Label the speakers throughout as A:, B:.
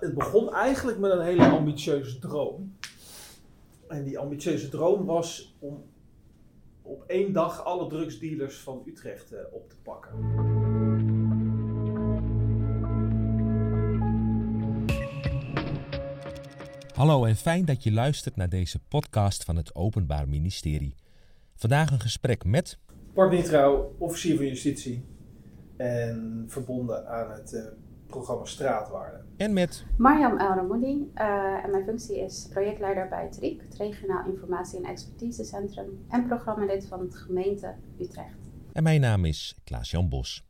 A: Het begon eigenlijk met een hele ambitieuze droom. En die ambitieuze droom was om op één dag alle drugsdealers van Utrecht eh, op te pakken.
B: Hallo en fijn dat je luistert naar deze podcast van het Openbaar Ministerie. Vandaag een gesprek met.
A: Bart Nitrouw, officier van justitie. En verbonden aan het uh, programma Straatwaarde.
B: En met.
C: Mariam El uh, en mijn functie is projectleider bij het RIek, het Regionaal Informatie- en Expertisecentrum. En programmalid van het gemeente Utrecht.
B: En mijn naam is Klaas-Jan Bos.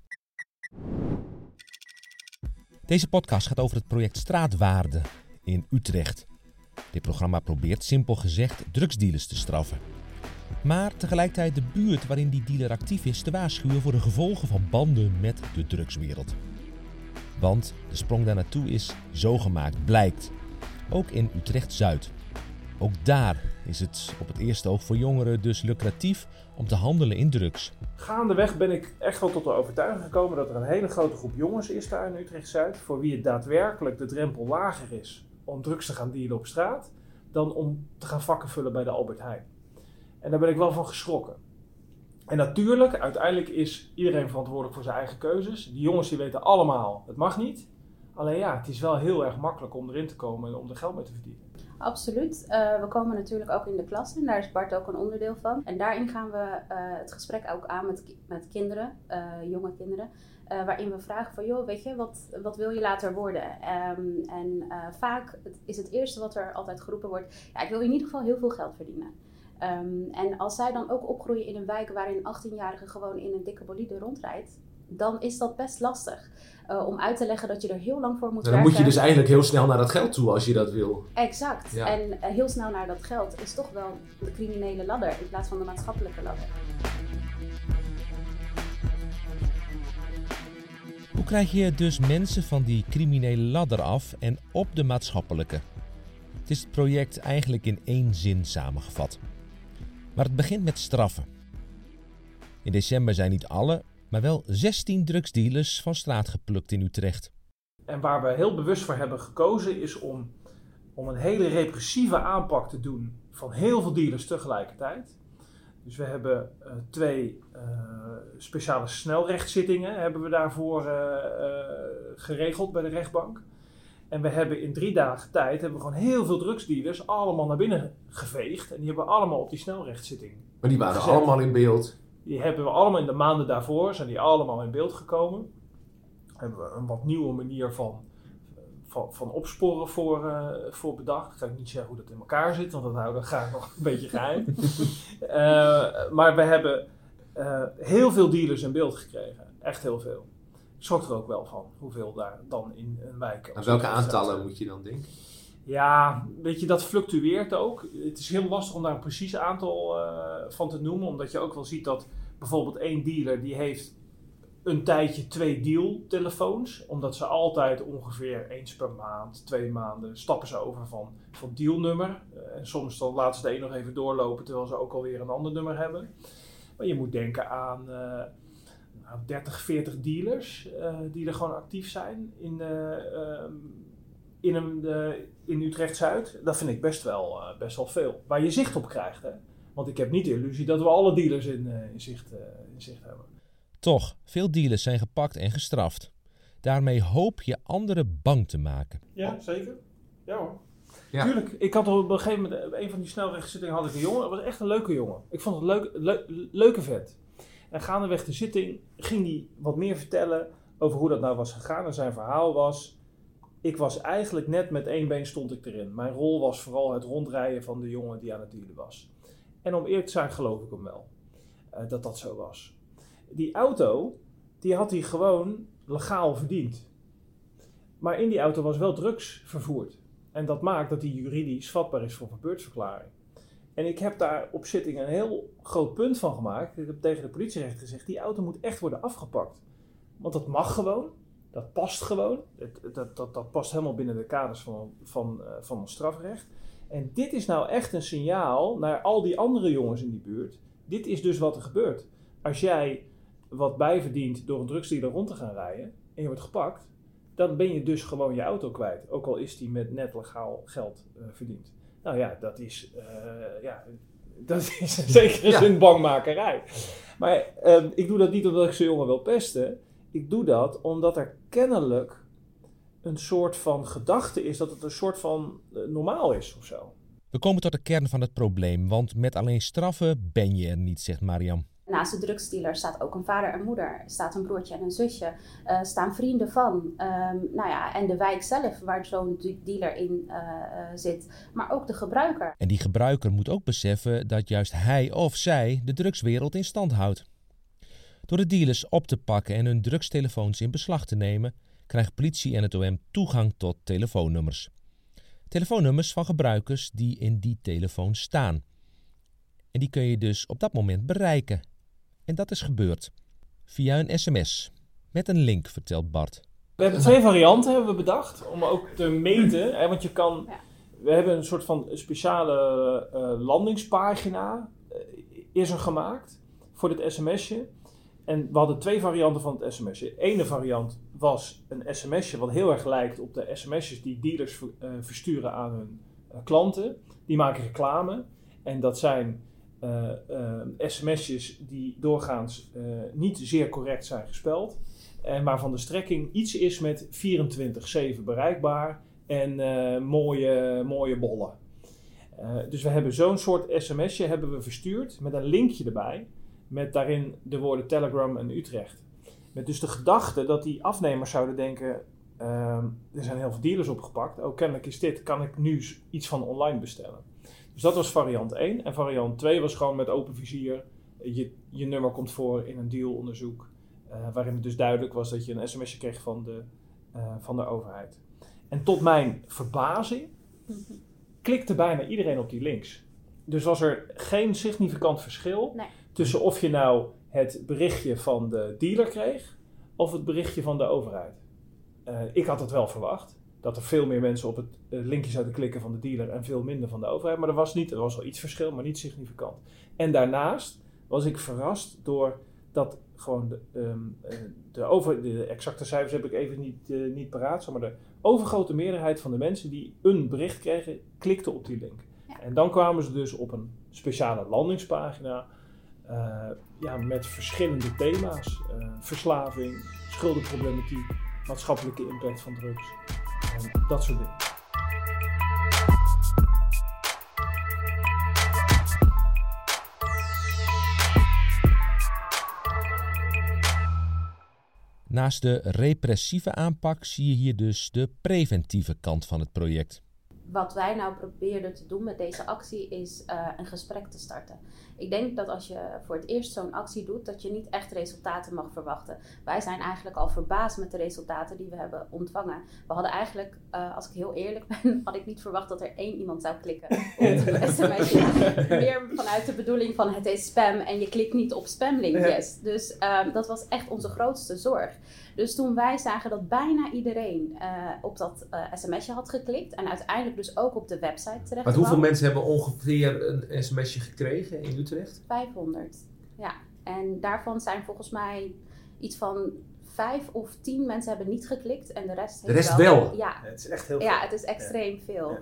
B: Deze podcast gaat over het project Straatwaarde in Utrecht. Dit programma probeert simpel gezegd drugsdealers te straffen. Maar tegelijkertijd de buurt waarin die dealer actief is te waarschuwen voor de gevolgen van banden met de drugswereld. Want de sprong daar naartoe is zo gemaakt, blijkt. Ook in Utrecht Zuid. Ook daar is het op het eerste oog voor jongeren dus lucratief om te handelen in drugs.
A: Gaandeweg ben ik echt wel tot de overtuiging gekomen dat er een hele grote groep jongens is daar in Utrecht Zuid. voor wie het daadwerkelijk de drempel lager is om drugs te gaan dealen op straat. dan om te gaan vakken vullen bij de Albert Heijn. En daar ben ik wel van geschrokken. En natuurlijk, uiteindelijk is iedereen verantwoordelijk voor zijn eigen keuzes. Die jongens die weten allemaal, het mag niet. Alleen ja, het is wel heel erg makkelijk om erin te komen en om er geld mee te verdienen.
C: Absoluut. Uh, we komen natuurlijk ook in de klas en daar is Bart ook een onderdeel van. En daarin gaan we uh, het gesprek ook aan met, met kinderen, uh, jonge kinderen. waarin we vragen van, joh, weet je, wat, wat wil je later worden? Um, en vaak is het eerste wat er altijd geroepen wordt, ja, ik wil in ieder geval heel veel geld verdienen. Um, en als zij dan ook opgroeien in een wijk waarin een 18-jarige gewoon in een dikke bolide rondrijdt, dan is dat best lastig. Uh, om uit te leggen dat je er heel lang voor moet
D: dan
C: werken.
D: Dan moet je dus eigenlijk heel snel naar dat geld toe als je dat wil.
C: Exact. Ja. En uh, heel snel naar dat geld is toch wel de criminele ladder in plaats van de maatschappelijke ladder.
B: Hoe krijg je dus mensen van die criminele ladder af en op de maatschappelijke? Het is het project eigenlijk in één zin samengevat. Maar het begint met straffen. In december zijn niet alle, maar wel 16 drugsdealers van straat geplukt in Utrecht.
A: En waar we heel bewust voor hebben gekozen is om, om een hele repressieve aanpak te doen van heel veel dealers tegelijkertijd. Dus we hebben uh, twee uh, speciale snelrechtszittingen hebben we daarvoor uh, geregeld bij de rechtbank. En we hebben in drie dagen tijd hebben we gewoon heel veel drugsdealers allemaal naar binnen geveegd. En die hebben we allemaal op die snelrechtszitting.
D: Maar die waren gezet. allemaal in beeld?
A: Die hebben we allemaal in de maanden daarvoor, zijn die allemaal in beeld gekomen. Hebben we een wat nieuwe manier van, van, van opsporen voor, uh, voor bedacht. Ik ga niet zeggen hoe dat in elkaar zit, want dat houden we graag nog een beetje geheim. uh, maar we hebben uh, heel veel dealers in beeld gekregen. Echt heel veel schrok er ook wel van hoeveel daar dan in een wijk.
D: En welke aantallen moet je dan denken?
A: Ja, weet je, dat fluctueert ook. Het is heel lastig om daar een precies aantal uh, van te noemen, omdat je ook wel ziet dat bijvoorbeeld één dealer die heeft een tijdje twee dealtelefoons, omdat ze altijd ongeveer eens per maand, twee maanden stappen ze over van, van dealnummer. Uh, en soms dan laten ze de een nog even doorlopen terwijl ze ook alweer een ander nummer hebben. Maar je moet denken aan uh, nou, 30, 40 dealers uh, die er gewoon actief zijn in, uh, in, een, in Utrecht Zuid. Dat vind ik best wel, uh, best wel veel. Waar je zicht op krijgt. Hè? Want ik heb niet de illusie dat we alle dealers in, in, zicht, in zicht hebben.
B: Toch, veel dealers zijn gepakt en gestraft. Daarmee hoop je anderen bang te maken.
A: Ja, zeker. Ja hoor. Ja. Tuurlijk, ik had op een gegeven moment, een van die snelrechtzittingen had ik een jongen. Dat was echt een leuke jongen. Ik vond het leuk, le leuke vet. En gaandeweg de zitting ging hij wat meer vertellen over hoe dat nou was gegaan. En zijn verhaal was, ik was eigenlijk net met één been stond ik erin. Mijn rol was vooral het rondrijden van de jongen die aan het dealen was. En om eerlijk te zijn geloof ik hem wel, uh, dat dat zo was. Die auto, die had hij gewoon legaal verdiend. Maar in die auto was wel drugs vervoerd. En dat maakt dat hij juridisch vatbaar is voor verbeurdsverklaring. En ik heb daar op zitting een heel groot punt van gemaakt. Ik heb tegen de politierechter gezegd: die auto moet echt worden afgepakt. Want dat mag gewoon, dat past gewoon. Dat, dat, dat, past helemaal binnen de kaders van, van, uh, van ons strafrecht. En dit is nou echt een signaal naar al die andere jongens in die buurt. Dit is dus wat er gebeurt. Als jij wat bijverdient door een drugsdealer rond te gaan rijden en je wordt gepakt, dan ben je dus gewoon je auto kwijt. Ook al is die met net legaal geld uh, verdiend. Nou ja, dat is, uh, ja, dat is zeker een bangmakerij. Maar uh, ik doe dat niet omdat ik zo'n jongen wil pesten. Ik doe dat omdat er kennelijk een soort van gedachte is dat het een soort van uh, normaal is of zo.
B: We komen tot de kern van het probleem, want met alleen straffen ben je er niet, zegt Mariam.
C: Naast de drugsdealer staat ook een vader en moeder, staat een broertje en een zusje, uh, staan vrienden van. Um, nou ja, en de wijk zelf waar zo'n dealer in uh, zit, maar ook de gebruiker.
B: En die gebruiker moet ook beseffen dat juist hij of zij de drugswereld in stand houdt. Door de dealers op te pakken en hun drugstelefoons in beslag te nemen, krijgt politie en het OM toegang tot telefoonnummers. Telefoonnummers van gebruikers die in die telefoon staan. En die kun je dus op dat moment bereiken. En dat is gebeurd. Via een sms. Met een link, vertelt Bart.
A: We hebben twee varianten hebben we bedacht om ook te meten. Hè, want je kan. Ja. We hebben een soort van speciale uh, landingspagina. Uh, is er gemaakt voor dit sms'je. En we hadden twee varianten van het sms'je. De ene variant was een sms'je wat heel erg lijkt op de sms'jes die dealers uh, versturen aan hun klanten. Die maken reclame. En dat zijn uh, uh, sms'jes die doorgaans uh, niet zeer correct zijn gespeld. En waarvan de strekking iets is met 24-7 bereikbaar en mooie, mooie bollen. dus we hebben zo'n soort sms'je hebben we verstuurd met een linkje erbij. Met daarin de woorden Telegram en Utrecht. Met dus de gedachte dat die afnemers zouden denken... ehm, er zijn heel veel dealers opgepakt. Oh, kennelijk is dit. Kan ik nu iets van online bestellen? Dus dat was variant 1. En variant 2 was gewoon met open vizier. Je, je nummer komt voor in een dealonderzoek. Uh, waarin het dus duidelijk was dat je een sms'je kreeg van de, uh, van de overheid. En tot mijn verbazing klikte bijna iedereen op die links. Dus was er geen significant verschil
C: nee.
A: tussen of je nou het berichtje van de dealer kreeg of het berichtje van de overheid. Uh, ik had het wel verwacht dat er veel meer mensen op het linkje zouden klikken van de dealer en veel minder van de overheid. Maar er was niet, er was wel iets verschil, maar niet significant. En daarnaast was ik verrast door dat gewoon de, um, de, over, de exacte cijfers heb ik even niet, uh, niet paraat, maar de overgrote meerderheid van de mensen die een bericht kregen, klikte op die link. Ja. En dan kwamen ze dus op een speciale landingspagina uh, ja, met verschillende thema's. Uh, verslaving, schuldenproblematiek, maatschappelijke impact van drugs. En dat soort dingen.
B: Naast de repressieve aanpak zie je hier dus de preventieve kant van het project.
C: Wat wij nou probeerden te doen met deze actie is uh, een gesprek te starten. Ik denk dat als je voor het eerst zo'n actie doet, dat je niet echt resultaten mag verwachten. Wij zijn eigenlijk al verbaasd met de resultaten die we hebben ontvangen. We hadden eigenlijk, uh, als ik heel eerlijk ben, had ik niet verwacht dat er één iemand zou klikken op het sms'je. Meer vanuit de bedoeling van het is spam en je klikt niet op spamlinkjes. Dus uh, dat was echt onze grootste zorg. Dus toen wij zagen dat bijna iedereen uh, op dat uh, sms'je had geklikt en uiteindelijk dus ook op de website terecht
D: Maar hoeveel mensen hebben ongeveer een sms'je gekregen in Utrecht?
C: 500, ja. En daarvan zijn volgens mij iets van vijf of tien mensen hebben niet geklikt en de rest
D: De rest wel?
C: wel. Ja.
A: Het is echt heel veel.
C: Ja, het is extreem ja. veel. Ja.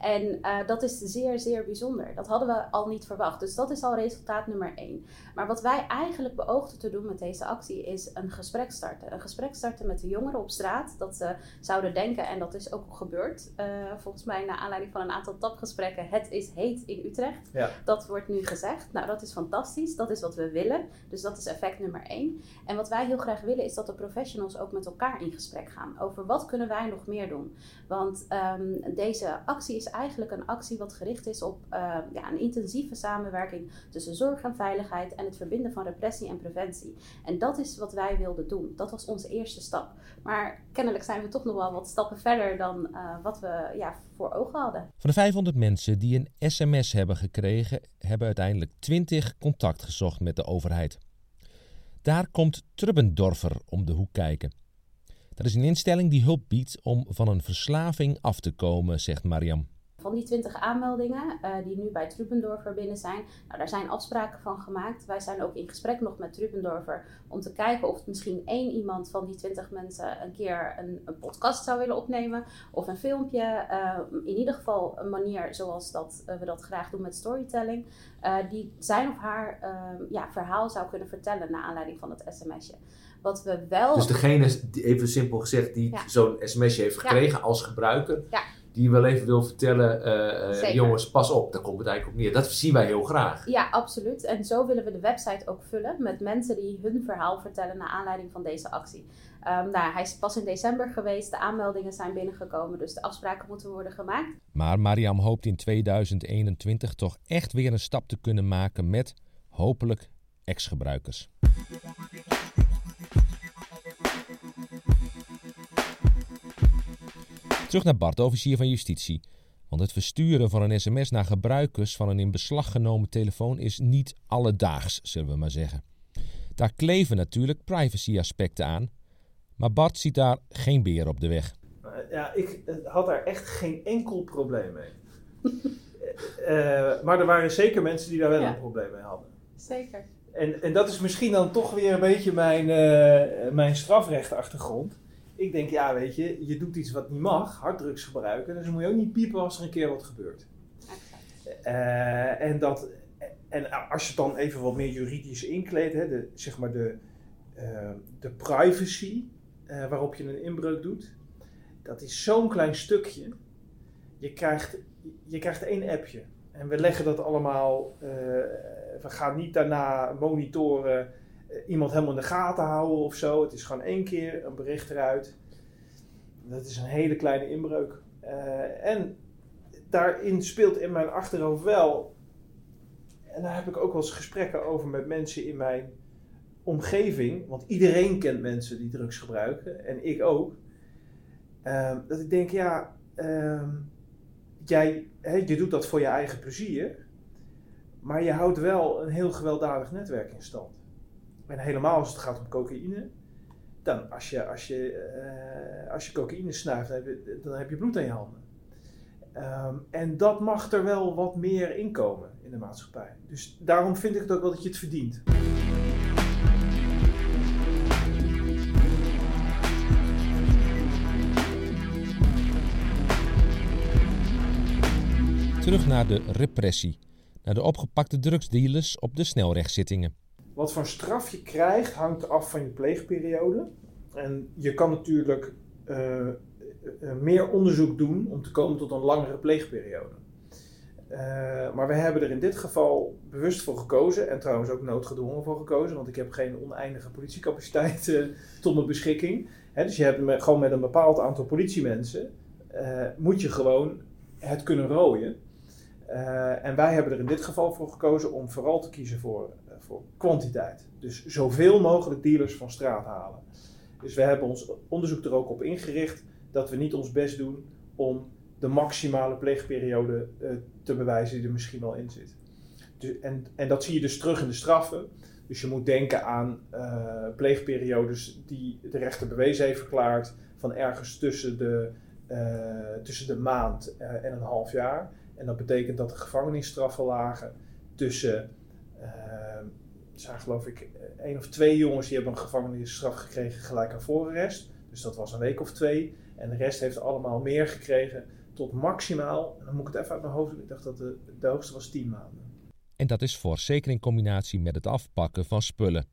C: En uh, dat is zeer, zeer bijzonder. Dat hadden we al niet verwacht. Dus dat is al resultaat nummer één. Maar wat wij eigenlijk beoogden te doen met deze actie is een gesprek starten. Een gesprek starten met de jongeren op straat. Dat ze zouden denken, en dat is ook gebeurd. Uh, volgens mij naar aanleiding van een aantal tapgesprekken. Het is heet in Utrecht.
A: Ja.
C: Dat wordt nu gezegd. Nou, dat is fantastisch. Dat is wat we willen. Dus dat is effect nummer één. En wat wij heel graag willen is dat de professionals ook met elkaar in gesprek gaan. Over wat kunnen wij nog meer doen. Want um, deze actie is eigenlijk een actie wat gericht is op uh, ja, een intensieve samenwerking tussen zorg en veiligheid en het verbinden van repressie en preventie. En dat is wat wij wilden doen. Dat was onze eerste stap. Maar kennelijk zijn we toch nog wel wat stappen verder dan uh, wat we ja, voor ogen hadden.
B: Van de 500 mensen die een sms hebben gekregen, hebben uiteindelijk 20 contact gezocht met de overheid. Daar komt Trubbendorfer om de hoek kijken. Dat is een instelling die hulp biedt om van een verslaving af te komen, zegt Mariam.
C: Van die 20 aanmeldingen uh, die nu bij Trubendorfer binnen zijn, nou, daar zijn afspraken van gemaakt. Wij zijn ook in gesprek nog met Trubendorfer om te kijken of misschien één iemand van die 20 mensen een keer een, een podcast zou willen opnemen of een filmpje. Uh, in ieder geval een manier zoals dat, we dat graag doen met storytelling. die zijn of haar ja, verhaal zou kunnen vertellen naar aanleiding van het sms'je. Wat we wel.
D: Dus degene, even simpel gezegd, die zo'n sms'je heeft gekregen als gebruiker, ja. Die wel even wil vertellen: uh, jongens, pas op, daar komt het eigenlijk op neer. Dat zien wij heel graag.
C: Ja, absoluut. En zo willen we de website ook vullen met mensen die hun verhaal vertellen naar aanleiding van deze actie. Um, nou, hij is pas in december geweest, de aanmeldingen zijn binnengekomen, dus de afspraken moeten worden gemaakt.
B: Maar Mariam hoopt in 2021 toch echt weer een stap te kunnen maken met hopelijk ex-gebruikers. Terug naar Bart, officier van justitie. Want het versturen van een sms naar gebruikers van een in beslag genomen telefoon is niet alledaags, zullen we maar zeggen. Daar kleven natuurlijk privacy-aspecten aan, maar Bart ziet daar geen beer op de weg.
A: Ja, ik had daar echt geen enkel probleem mee. uh, maar er waren zeker mensen die daar wel een probleem mee hadden.
C: Zeker.
A: En, en dat is misschien dan toch weer een beetje mijn, uh, mijn strafrechtachtergrond ik denk, ja, weet je, je doet iets wat niet mag, harddrugs gebruiken, dus dan moet je ook niet piepen als er een keer wat gebeurt. Uh, en, dat, en als je het dan even wat meer juridisch inkleedt, hè, de, zeg maar de, uh, de privacy uh, waarop je een inbreuk doet, dat is zo'n klein stukje. Je krijgt, je krijgt één appje. En we leggen dat allemaal, we gaan niet daarna monitoren eh, iemand helemaal in de gaten houden of zo. Het is gewoon één keer een bericht eruit. Dat is een hele kleine inbreuk. Uh, en daarin speelt in mijn achterhoofd wel. En daar heb ik ook wel eens gesprekken over met mensen in mijn omgeving. Want iedereen kent mensen die drugs gebruiken. En ik ook. Uh, dat ik denk, ja, uh, jij, he, je doet dat voor je eigen plezier. Maar je houdt wel een heel gewelddadig netwerk in stand. En helemaal als het gaat om cocaïne. Dan als je, als je, uh, als je cocaïne snuift, dan heb je, bloed aan je handen. Um, en dat mag er wel wat meer inkomen in de maatschappij. Dus daarom vind ik het ook wel dat je het verdient.
B: Terug naar de repressie, naar de opgepakte drugsdealers op de snelrechtszittingen.
A: Wat voor straf je krijgt hangt af van je pleegperiode. En je kan natuurlijk uh, meer onderzoek doen om te komen tot een langere pleegperiode. Uh, maar we hebben er in dit geval bewust voor gekozen en trouwens ook noodgedwongen voor gekozen, want ik heb geen oneindige politiecapaciteit tot mijn beschikking. Dus je hebt gewoon met een bepaald aantal politiemensen, moet je gewoon het kunnen rooien. en wij hebben er in dit geval voor gekozen om vooral te kiezen voor kwantiteit. Dus zoveel mogelijk dealers van straat halen. Dus we hebben ons onderzoek er ook op ingericht dat we niet ons best doen om de maximale pleegperiode uh, te bewijzen die er misschien wel in zit. Dus, en, en dat zie je dus terug in de straffen. Dus je moet denken aan uh, pleegperiodes die de rechter bewezen heeft verklaard van ergens tussen de, uh, tussen de maand en een half jaar. En dat betekent dat de gevangenisstraffen lagen tussen er zijn geloof ik eh, één of twee jongens die hebben een gevangenisstraf gekregen gelijk aan voorarrest. Dus dat was een week of twee. En de rest heeft allemaal meer gekregen tot maximaal, dan moet ik het even uit mijn hoofd doen, ik dacht dat de, de hoogste was 10 maanden.
B: En dat is fors, zeker in combinatie met het afpakken van spullen.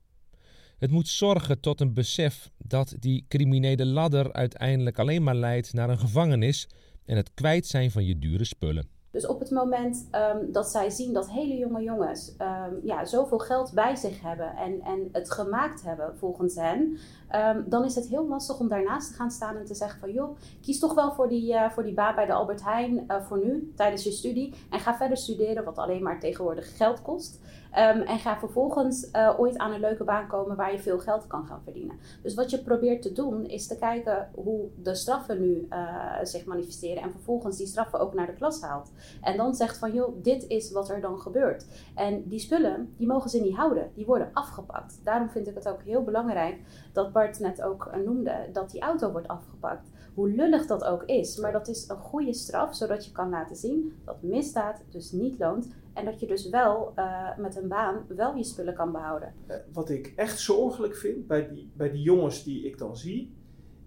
B: Het moet zorgen tot een besef dat die criminele ladder uiteindelijk alleen maar leidt naar een gevangenis en het kwijt zijn van je dure spullen.
C: Dus op het moment um, dat zij zien dat hele jonge jongens um, ja, zoveel geld bij zich hebben en, en het gemaakt hebben volgens hen, um, dan is het heel lastig om daarnaast te gaan staan en te zeggen van joh, kies toch wel voor die, uh, voor die baan bij de Albert Heijn uh, voor nu, tijdens je studie. En ga verder studeren, wat alleen maar tegenwoordig geld kost. Um, en ga vervolgens uh, ooit aan een leuke baan komen waar je veel geld kan gaan verdienen. Dus wat je probeert te doen is te kijken hoe de straffen nu uh, zich manifesteren. En vervolgens die straffen ook naar de klas haalt. En dan zegt van joh, dit is wat er dan gebeurt. En die spullen, die mogen ze niet houden. Die worden afgepakt. Daarom vind ik het ook heel belangrijk dat Bart net ook noemde dat die auto wordt afgepakt Hoe lullig dat ook is, maar dat is een goede straf, zodat je kan laten zien dat misdaad dus niet loont en dat je dus wel uh, met een baan wel je spullen kan behouden.
A: Uh, wat ik echt zorgelijk vind bij die, bij die jongens die ik dan zie,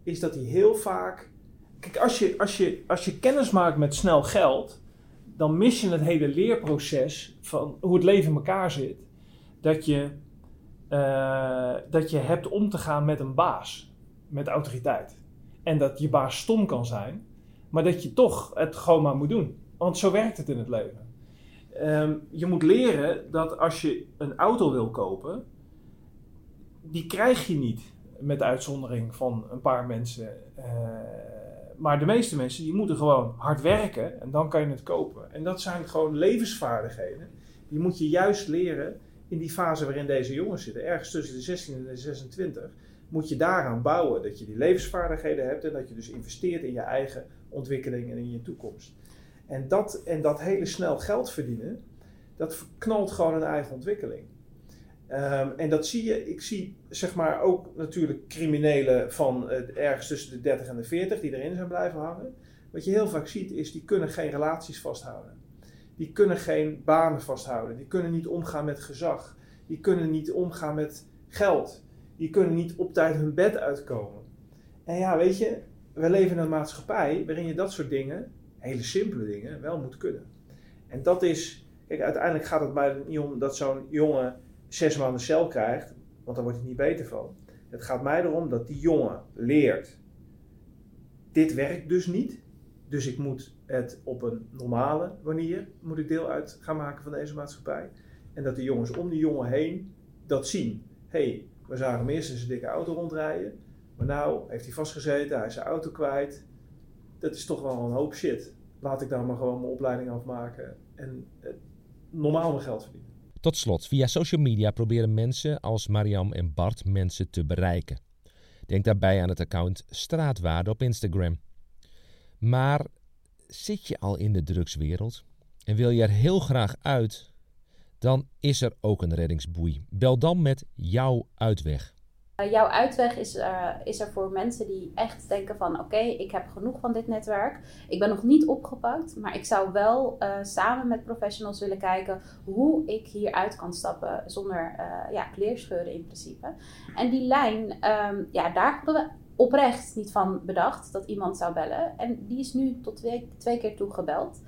A: is dat die heel vaak. Kijk, als je, als, je, als je kennis maakt met snel geld, dan mis je het hele leerproces van hoe het leven in elkaar zit. Dat je, uh, dat je hebt om te gaan met een baas, met autoriteit. En dat je baas stom kan zijn, maar dat je toch het gewoon maar moet doen. Want zo werkt het in het leven. Um, je moet leren dat als je een auto wil kopen, die krijg je niet met uitzondering van een paar mensen. Uh, maar de meeste mensen die moeten gewoon hard werken en dan kan je het kopen. En dat zijn gewoon levensvaardigheden. Die moet je juist leren in die fase waarin deze jongens zitten. Ergens tussen de 16 en de 26 moet je daaraan bouwen. Dat je die levensvaardigheden hebt en dat je dus investeert in je eigen ontwikkeling en in je toekomst. En dat, en dat hele snel geld verdienen, dat knalt gewoon een eigen ontwikkeling. Um, en dat zie je, ik zie zeg maar ook natuurlijk criminelen van uh, ergens tussen de 30 en de 40 die erin zijn blijven hangen. Wat je heel vaak ziet is, die kunnen geen relaties vasthouden. Die kunnen geen banen vasthouden. Die kunnen niet omgaan met gezag. Die kunnen niet omgaan met geld. Die kunnen niet op tijd hun bed uitkomen. En ja, weet je, we leven in een maatschappij waarin je dat soort dingen, hele simpele dingen, wel moet kunnen. En dat is, kijk, uiteindelijk gaat het mij niet om dat zo'n jongen zes maanden cel krijgt, want daar wordt hij niet beter van. Het gaat mij erom dat die jongen leert, dit werkt dus niet, dus ik moet het op een normale manier, moet ik deel uit gaan maken van deze maatschappij. En dat de jongens om die jongen heen dat zien. hey, we zagen hem eerst in zijn dikke auto rondrijden, maar nou heeft hij vastgezeten, hij is zijn auto kwijt. Dat is toch wel een hoop shit. Laat ik daar maar gewoon mijn opleiding afmaken en normaal mijn geld verdienen.
B: Tot slot, via social media proberen mensen als Mariam en Bart mensen te bereiken. Denk daarbij aan het account Straatwaarde op Instagram. Maar zit je al in de drugswereld en wil je er heel graag uit, dan is er ook een reddingsboei. Bel dan met jouw uitweg.
C: Uh, jouw uitweg is, uh, is er voor mensen die echt denken van oké, ik heb genoeg van dit netwerk. Ik ben nog niet opgepakt, maar ik zou wel uh, samen met professionals willen kijken hoe ik hieruit kan stappen zonder ja, kleerscheuren in principe. En die lijn, um, ja, daar hadden we oprecht niet van bedacht dat iemand zou bellen. En die is nu tot twee, keer toe gebeld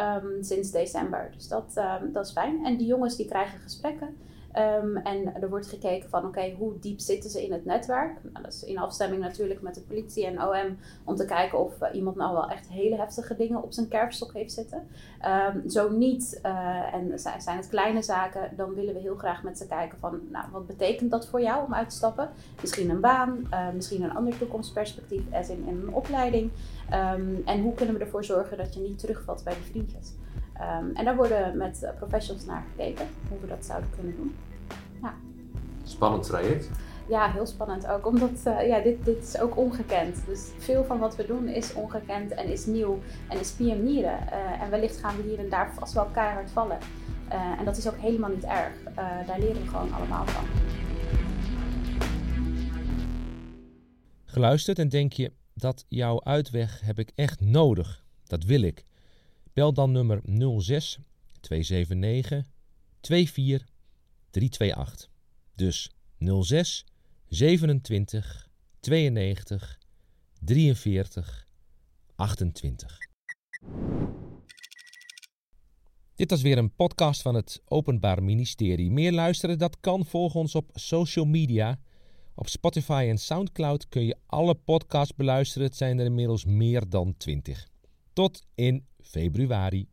C: um, sinds december. Dus dat, um, dat is fijn. En die jongens die krijgen gesprekken. Um, en er wordt gekeken van oké, hoe diep zitten ze in het netwerk? Nou, dat is in afstemming natuurlijk met de politie en OM om te kijken of uh, iemand nou wel echt hele heftige dingen op zijn kerfstok heeft zitten. Um, zo niet, uh, en zijn het kleine zaken, dan willen we heel graag met ze kijken van nou, wat betekent dat voor jou om uit te stappen? Misschien een baan, uh, misschien een ander toekomstperspectief, als in, een opleiding. Um, en hoe kunnen we ervoor zorgen dat je niet terugvalt bij die vriendjes? Um, en daar worden met professionals naar gekeken, hoe we dat zouden kunnen doen. Ja.
D: Spannend traject.
C: Ja, heel spannend ook, omdat uh, ja, dit, dit is ook ongekend. Dus veel van wat we doen is ongekend en is nieuw en is pionieren. Uh, en wellicht gaan we hier en daar vast wel keihard vallen. Uh, en dat is ook helemaal niet erg. daar leren we gewoon allemaal van.
B: Geluisterd en denk je, dat jouw uitweg heb ik echt nodig. Dat wil ik. Bel dan nummer 06 279 24 328. Dus 06 27 92 43 28. Dit was weer een podcast van het Openbaar Ministerie. Meer luisteren, dat kan. Volg ons op social media. Op Spotify en Soundcloud kun je alle podcasts beluisteren. Het zijn er inmiddels meer dan 20. Tot in februari.